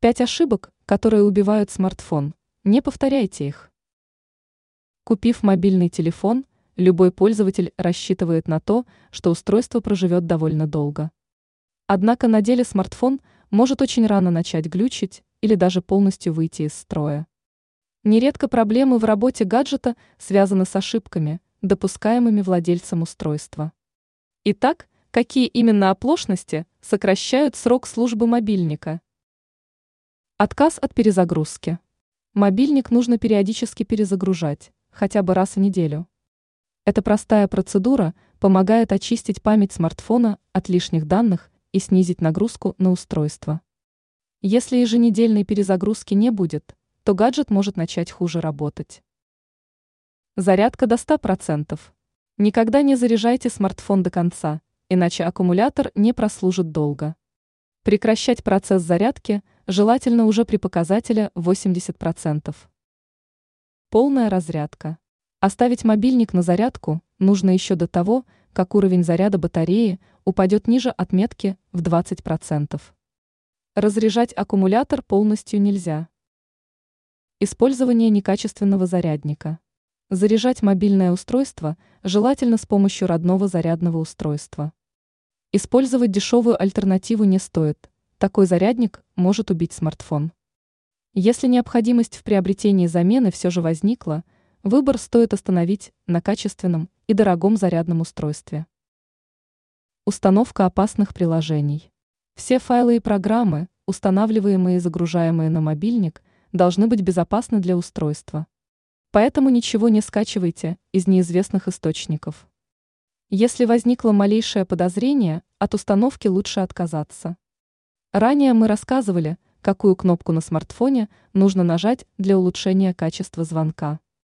Пять ошибок, которые убивают смартфон. Не повторяйте их. Купив мобильный телефон, любой пользователь рассчитывает на то, что устройство проживет довольно долго. Однако на деле смартфон может очень рано начать глючить или даже полностью выйти из строя. Нередко проблемы в работе гаджета связаны с ошибками, допускаемыми владельцем устройства. Итак, какие именно оплошности сокращают срок службы мобильника? Отказ от перезагрузки. Мобильник нужно периодически перезагружать, хотя бы раз в неделю. Эта простая процедура помогает очистить память смартфона от лишних данных и снизить нагрузку на устройство. Если еженедельной перезагрузки не будет, то гаджет может начать хуже работать. Зарядка до 100%. Никогда не заряжайте смартфон до конца, иначе аккумулятор не прослужит долго. Прекращать процесс зарядки желательно уже при показателе 80%. Полная разрядка. Оставить мобильник на зарядку нужно еще до того, как уровень заряда батареи упадет ниже отметки в 20%. Разряжать аккумулятор полностью нельзя. Использование некачественного зарядника. Заряжать мобильное устройство желательно с помощью родного зарядного устройства. Использовать дешевую альтернативу не стоит, такой зарядник может убить смартфон. Если необходимость в приобретении замены все же возникла, выбор стоит остановить на качественном и дорогом зарядном устройстве. Установка опасных приложений. Все файлы и программы, устанавливаемые и загружаемые на мобильник, должны быть безопасны для устройства. Поэтому ничего не скачивайте из неизвестных источников. Если возникло малейшее подозрение, от установки лучше отказаться. Ранее мы рассказывали, какую кнопку на смартфоне нужно нажать для улучшения качества звонка.